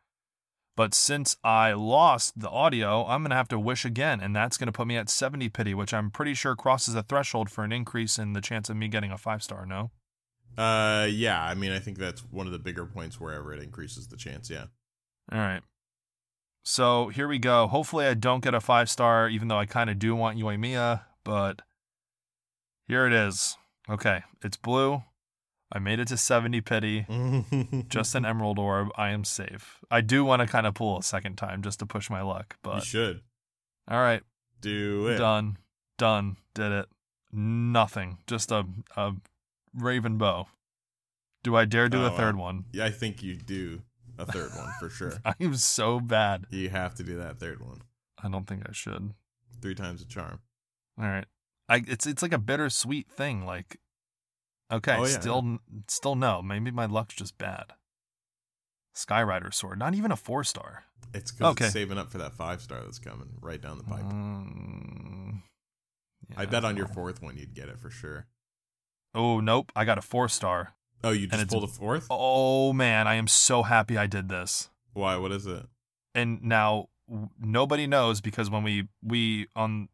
But since I lost the audio, I'm going to have to wish again, and that's going to put me at 70 pity, which I'm pretty sure crosses a threshold for an increase in the chance of me getting a five star, no? Uh, yeah, I mean, I think that's one of the bigger points wherever it increases the chance. Yeah. All right. So here we go. Hopefully, I don't get a five star, even though I kind of do want Yoimiya, but here it is. Okay, it's blue. I made it to 70 pity. Just an emerald orb. I am safe. I do want to kind of pull a second time just to push my luck, but you should all right, do it. done. Done. Did it. Nothing. Just a, a raven bow. Do I dare do Oh, a third one? Yeah, I think you do a third one for sure. I am so bad. You have to do that third one. I don't think I should. Three times a charm. All right. I it's it's like a bittersweet thing. Like, okay, Oh, yeah, still still no. Maybe my luck's just bad. Skyrider sword, not even a four star. It's because Okay. it's saving up for that five star that's coming right down the pipe. Mm, I bet on your fourth one you'd get it for sure. Oh nope, I got a four star. Oh, you just pulled a fourth? Oh man, I am so happy I did this. Why? What is it? And now w- nobody knows because when we we on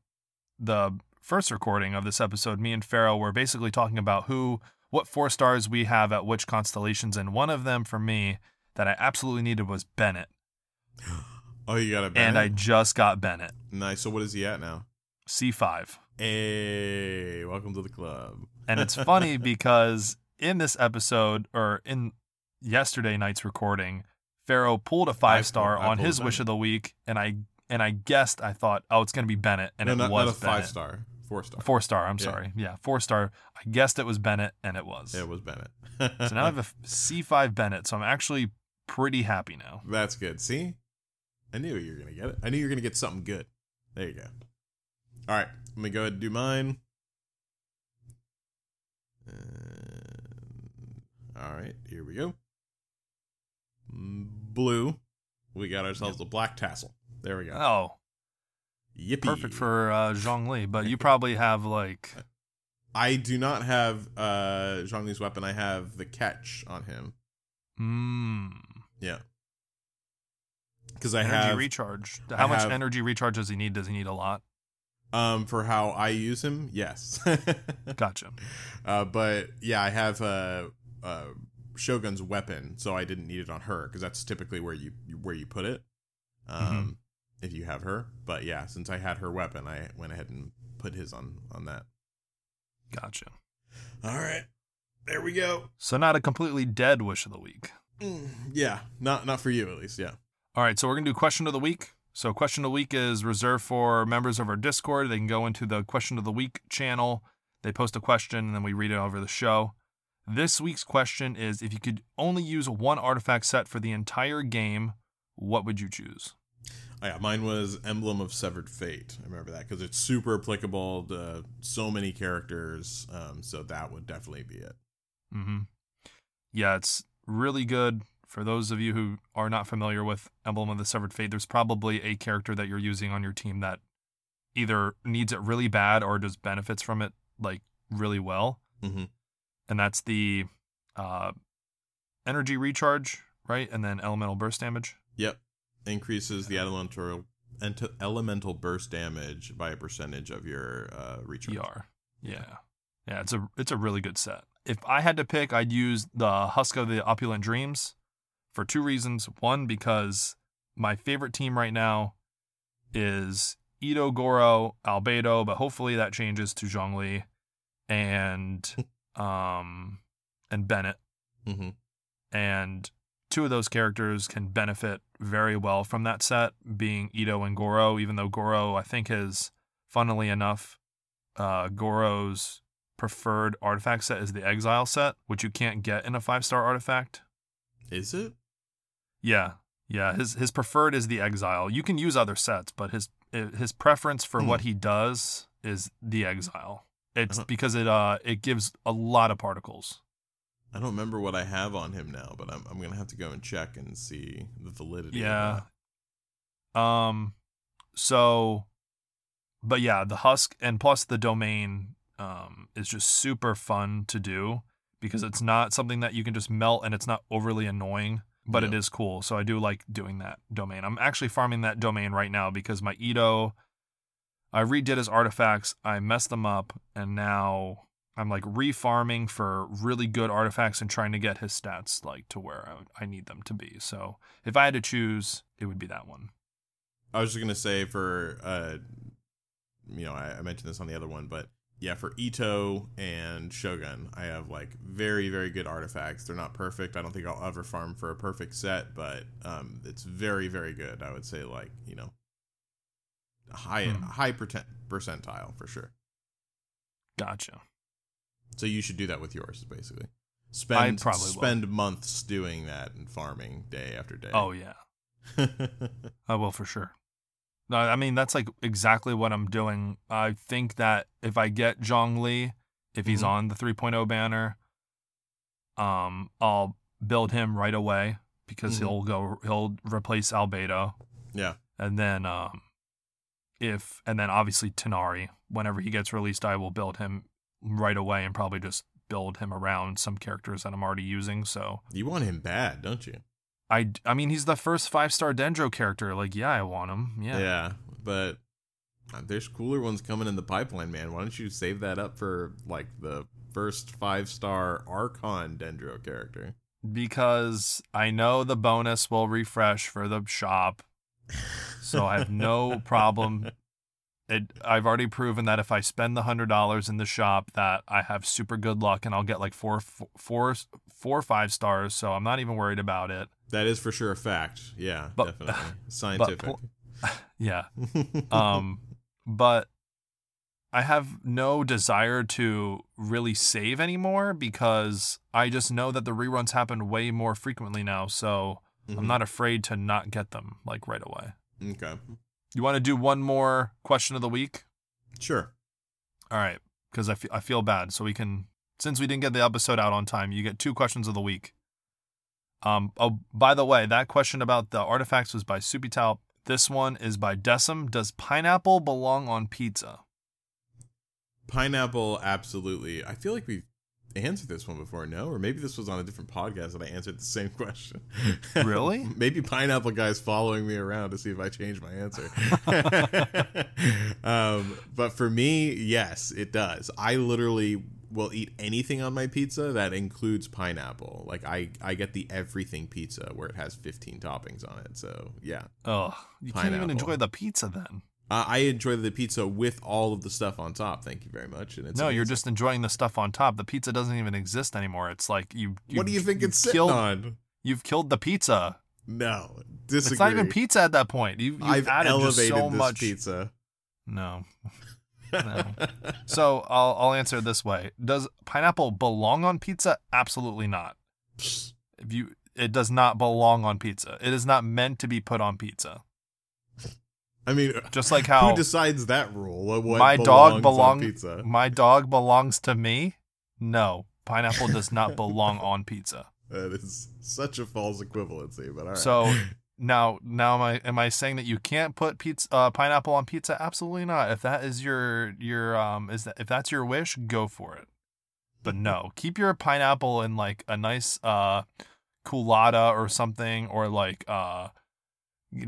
the first recording of this episode, me and Pharaoh were basically talking about who what four stars we have at which constellations, and one of them for me that I absolutely needed was Bennett, Oh, you got a Bennett? and I just got Bennett nice. So what is he at now? C five. Hey, welcome to the club. And it's funny because in this episode or in yesterday night's recording, Pharaoh pulled a five star on his wish of the week, and I and I guessed I thought, oh, it's gonna be Bennett, and no, it not, was not a five Bennett. star, four star. Four star. I'm Yeah. sorry. Yeah, four star. I guessed it was Bennett, and it was. It was Bennett. so now I have a C five Bennett. So I'm actually pretty happy now. That's good. See, I knew you were gonna get it. I knew you were gonna get something good. There you go. All right, let me go ahead and do mine. And- all right, here we go. Mm, Blue. We got ourselves a black tassel. There we go. Oh, Yippee! perfect for uh, Zhongli. But you probably have like I do not have uh Zhongli's weapon. I have the catch on him. hmm, Yeah. Because I energy have recharge. I How much have- energy recharge does he need? Does he need a lot? um for how I use him, yes. Gotcha. uh, but yeah, I have uh, uh, Shogun's weapon, so I didn't need it on her because that's typically where you where you put it. Um, Mm-hmm. If you have her, but yeah, since I had her weapon, I went ahead and put his on on that. Gotcha. All right, there we go. So not a completely dead wish of the week. Mm, yeah, not not for you at least. Yeah. All right, so we're gonna do question of the week. So question of the week is reserved for members of our Discord. They can go into the question of the week channel. They post a question and then we read it over the show. This week's question is if you could only use one artifact set for the entire game, what would you choose? Oh, yeah, mine was Emblem of Severed Fate. I remember that because it's super applicable to so many characters. Um, so that would definitely be it. Mm-hmm. Yeah, it's really good. For those of you who are not familiar with Emblem of the Severed Fate, there's probably a character that you're using on your team that either needs it really bad or just benefits from it like really well. Mm-hmm. And that's the uh, energy recharge, right? And then elemental burst damage. Yep. Increases the elemental ent- elemental burst damage by a percentage of your uh, recharge. ER. Yeah. Yeah, it's a it's a really good set. If I had to pick, I'd use the Husk of the Opulent Dreams for two reasons. One, because my favorite team right now is Itto, Goro, Albedo, but hopefully that changes to Zhongli and um and Bennett. Mm-hmm. And two of those characters can benefit very well from that set, being Itto and Goro, even though Goro, I think, is, funnily enough, uh, Goro's preferred artifact set is the Exile set, which you can't get in a five star artifact. Is it? Yeah. Yeah, his his preferred is the Exile. You can use other sets, but his his preference for Hmm. what he does is the Exile. It's Uh-huh. because it uh it gives a lot of particles. I don't remember what I have on him now, but I'm I'm gonna have to go and check and see the validity. Yeah. Um so but yeah, the husk and plus the domain um is just super fun to do because it's not something that you can just melt and it's not overly annoying, but it Yeah. is cool. So I do like doing that domain. I'm actually farming that domain right now because my Itto I redid his artifacts, I messed them up, and now I'm like refarming for really good artifacts and trying to get his stats like to where I, I need them to be. So if I had to choose, it would be that one. I was just gonna say for uh, you know, I, I mentioned this on the other one, but yeah, for Itto and Shogun, I have like very very good artifacts. They're not perfect. I don't think I'll ever farm for a perfect set, but um, it's very very good. I would say like you know, high Hmm. high percentile for sure. Gotcha. So you should do that with yours, basically. Spend probably will. spend months doing that and farming day after day. Oh yeah, I will for sure. No, I mean that's like exactly what I'm doing. I think that if I get Zhongli, if he's Mhm. on the 3.0 banner, um, I'll build him right away because Mhm. he'll go he'll replace Albedo. yeah. And then um if and then obviously Tighnari, whenever he gets released, I will build him right away and probably just build him around some characters that I'm already using. So You want him bad, don't you? I, I mean, he's the first five star Dendro character. Like, yeah, I want him. Yeah. Yeah. But uh, there's cooler ones coming in the pipeline, man. Why don't you save that up for like the first five star Archon Dendro character? Because I know the bonus will refresh for the shop. So I have no problem. It, I've already proven that if I spend the hundred dollars in the shop, that I have super good luck and I'll get like four, four, four or five stars. So I'm not even worried about it. That is for sure a fact. Yeah, But- definitely scientific. pl- Yeah. Um, but I have no desire to really save anymore because I just know that the reruns happen way more frequently now. So I'm Mhm. not afraid to not get them like right away. okay. You want to do one more question of the week? Sure. All right, because I feel I feel bad. So we can, since we didn't get the episode out on time, you get two questions of the week. Um. Oh, by the way, that question about the artifacts was by Supital. This one is by Decim. Does pineapple belong on pizza? Pineapple, absolutely. I feel like we've answered this one before, no? Or maybe this was on a different podcast and I answered the same question. Really? maybe Pineapple Guy's following me around to see if I change my answer. um, but for me, yes, it does. I literally will eat anything on my pizza that includes pineapple. Like I, I get the everything pizza where it has 15 toppings on it. So yeah. Ugh, you can't even enjoy the pizza then. Uh, I enjoy the pizza with all of the stuff on top. Thank you very much. And it's no, you're just enjoying the stuff on top. The pizza doesn't even exist anymore. It's like you. What do you think it's killed, on? You've killed the pizza. No, disagree. It's not even pizza at that point. You, you've I've added elevated so much. pizza. No. No. So I'll I'll answer it this way: Does pineapple belong on pizza? Absolutely not. If you, it does not belong on pizza. It is not meant to be put on pizza. I mean, Just like how who decides that rule? My dog belongs pizza? my dog belongs to me. No, pineapple does not belong on pizza. That is such a false equivalency. But all right. So now, now am I am I saying that you can't put pizza uh, pineapple on pizza? Absolutely not. If that is your your um is that if that's your wish, go for it. But no, keep your pineapple in like a nice uh culotta or something, or like uh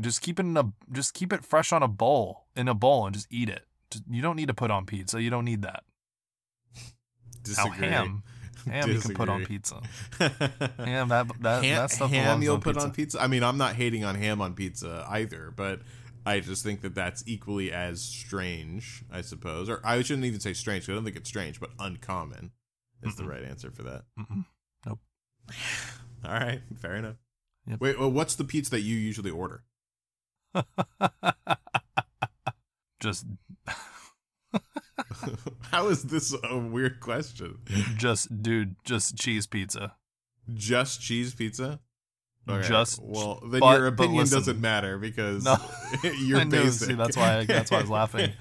just keep it in a just keep it fresh on a bowl in a bowl and just eat it. Just, you don't need to put on pizza. You don't need that. Now disagree. ham, ham you can put on pizza. Ham that that ham, that stuff ham you'll on put pizza. on pizza. I mean, I'm not hating on ham on pizza either, but I just think that that's equally as strange, I suppose. Or I shouldn't even say strange. 'cause I don't think it's strange, but uncommon is the Mm-mm. right answer for that. Mm-mm. All right, fair enough. Yep. Wait, well, what's the pizza that you usually order? just How is this a weird question? just dude just cheese pizza Just cheese pizza? Just- well, then but- your opinion listen. doesn't matter because No. you're I basic. see, that's why- that's why I was laughing.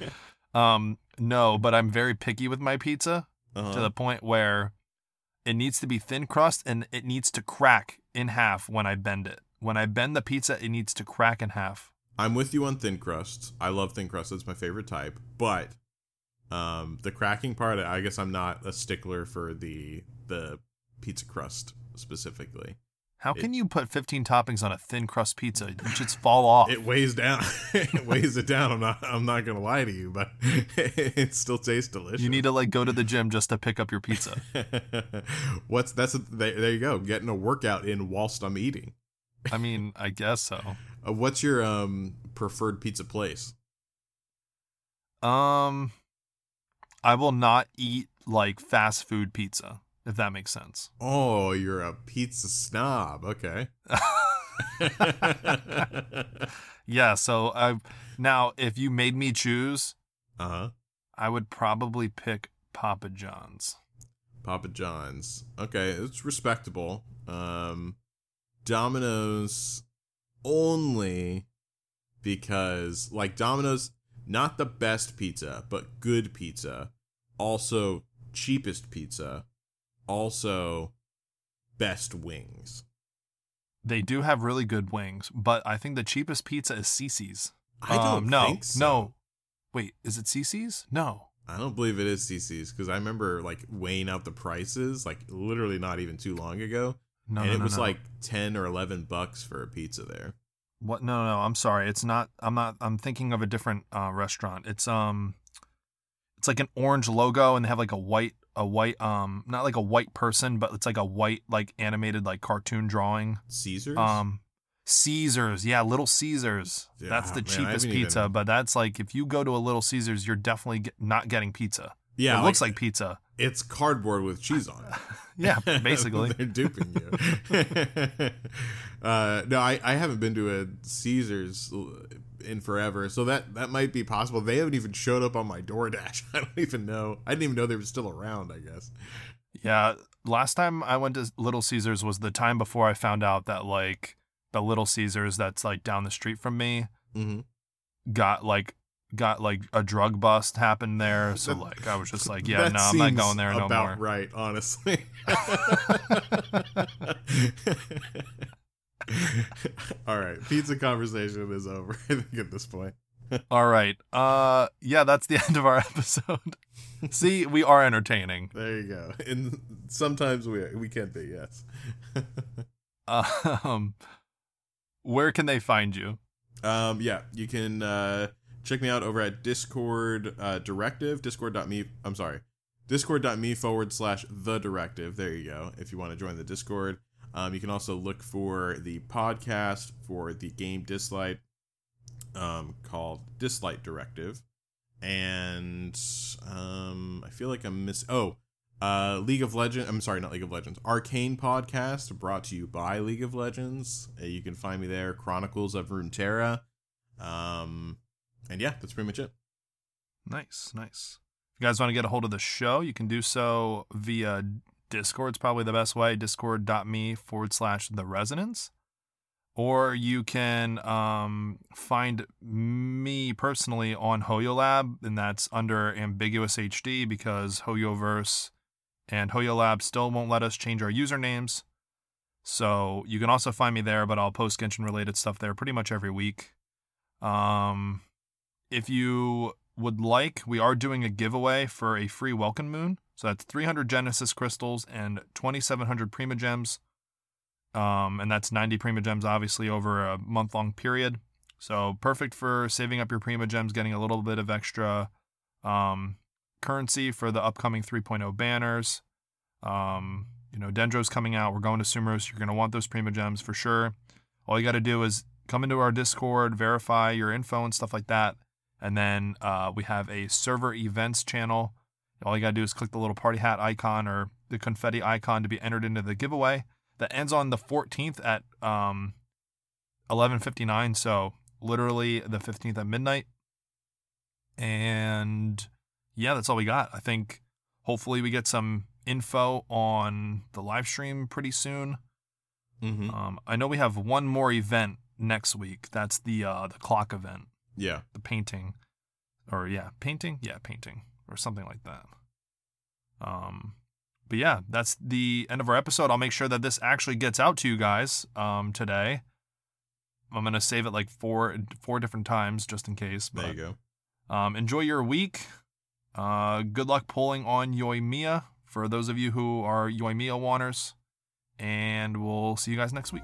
um no but i'm very picky with my pizza Uh-huh. to the point where it needs to be thin crust and it needs to crack in half when i bend it when i bend the pizza it needs to crack in half I'm with you on thin crust. I love thin crust. It's my favorite type. But um, the cracking part, I guess I'm not a stickler for the the pizza crust specifically. how It- can you put 15 toppings on a thin crust pizza it just fall off It weighs down. it weighs it down. I'm not. I'm not gonna lie to you, but it still tastes delicious. you need to like go to the gym just to pick up your pizza What's that's a, there, there you go. Getting a workout in whilst I'm eating. i mean i guess so Uh, what's your um preferred pizza place? Um, I will not eat like fast food pizza, if that makes sense. Oh, you're a pizza snob. Okay. Yeah. So I now, if you made me choose, uh huh. I would probably pick Papa John's. Papa John's. Okay, it's respectable. Um, Domino's only because like Domino's not the best pizza, but good pizza. Also cheapest pizza. Also best wings. They do have really good wings, but I think the cheapest pizza is Cici's. I don't Um, no, think so. no. Wait, is it Cici's? No. I don't believe it is Cici's because I remember like weighing out the prices like literally not even too long ago, No, and no, it no, was no. like ten or eleven bucks for a pizza there. what? No, no, I'm sorry. It's not. I'm not. I'm thinking of a different uh, restaurant. It's um, it's like an orange logo, and they have like a white, a white, um, not like a white person, but it's like a white, like animated, like cartoon drawing. Caesars. Um, Caesars, yeah, Little Caesars. Yeah, that's the man, cheapest pizza, even- but that's like if you go to a Little Caesars, you're definitely get, not getting pizza. yeah, it looks like pizza. It's cardboard with cheese on it. Yeah, basically. They're duping you. uh, no, I, I haven't been to a Caesars in forever, so that that might be possible. They haven't even showed up on my DoorDash. I don't even know. I didn't even know they were still around. I guess. Yeah, last time I went to Little Caesars was the time before I found out that like the Little Caesars that's like down the street from me Mm-hmm. got like got like a drug bust happened there. So like I was just like, yeah, no, I'm not going there no about more. right, honestly. All right, pizza conversation is over. I think at this point. All right. Uh yeah, that's the end of our episode. See, we are entertaining. There you go. And sometimes we we can be yes. Um where can they find you? Um, yeah, you can uh, check me out over at Discord uh, Directive, discord.me. I'm sorry, discord.me forward slash the directive. There you go. If you want to join the Discord, um, you can also look for the podcast for the game Dislyte um, called Dislyte Directive. And um, I feel like I'm miss. Oh, uh, League of Legends. I'm sorry, not League of Legends. Arcane podcast brought to you by League of Legends. Uh, you can find me there. Chronicles of Runeterra. Um, and yeah, that's pretty much it. Nice, nice. If you guys want to get a hold of the show, you can do so via Discord. It's probably the best way. Discord.me forward slash the resonance. Or you can um, find me personally on HoYoLab, and that's under Ambiguous HD because HoYoverse and HoYoLab still won't let us change our usernames. So you can also find me there, but I'll post Genshin related stuff there pretty much every week. Um, if you would like, we are doing a giveaway for a free Welkin Moon. So that's 300 Genesis crystals and 2,700 Primogems. Um, and that's 90 Primogems, obviously, over a month long period. So perfect for saving up your Primogems, getting a little bit of extra um, currency for the upcoming 3.0 banners. Um, you know, Dendro's coming out. We're going to Sumerus. You're going to want those Primogems for sure. All you got to do is come into our Discord, verify your info and stuff like that. And then uh, we have a server events channel. All you got to do is click the little party hat icon or the confetti icon to be entered into the giveaway. That ends on the 14th at um, 11:59. So literally the 15th at midnight. And yeah, that's all we got. I think hopefully we get some info on the live stream pretty soon. Mm-hmm. Um, I know we have one more event next week. That's the uh, the clock event, Yeah. the painting, or yeah, painting, yeah, painting, or something like that. Um, but yeah, that's the end of our episode. I'll make sure that this actually gets out to you guys um, today. I'm gonna save it like four four different times just in case. But There you go. um, enjoy your week. Uh, good luck pulling on Yoimiya for those of you who are Yoimiya wanners. And we'll see you guys next week.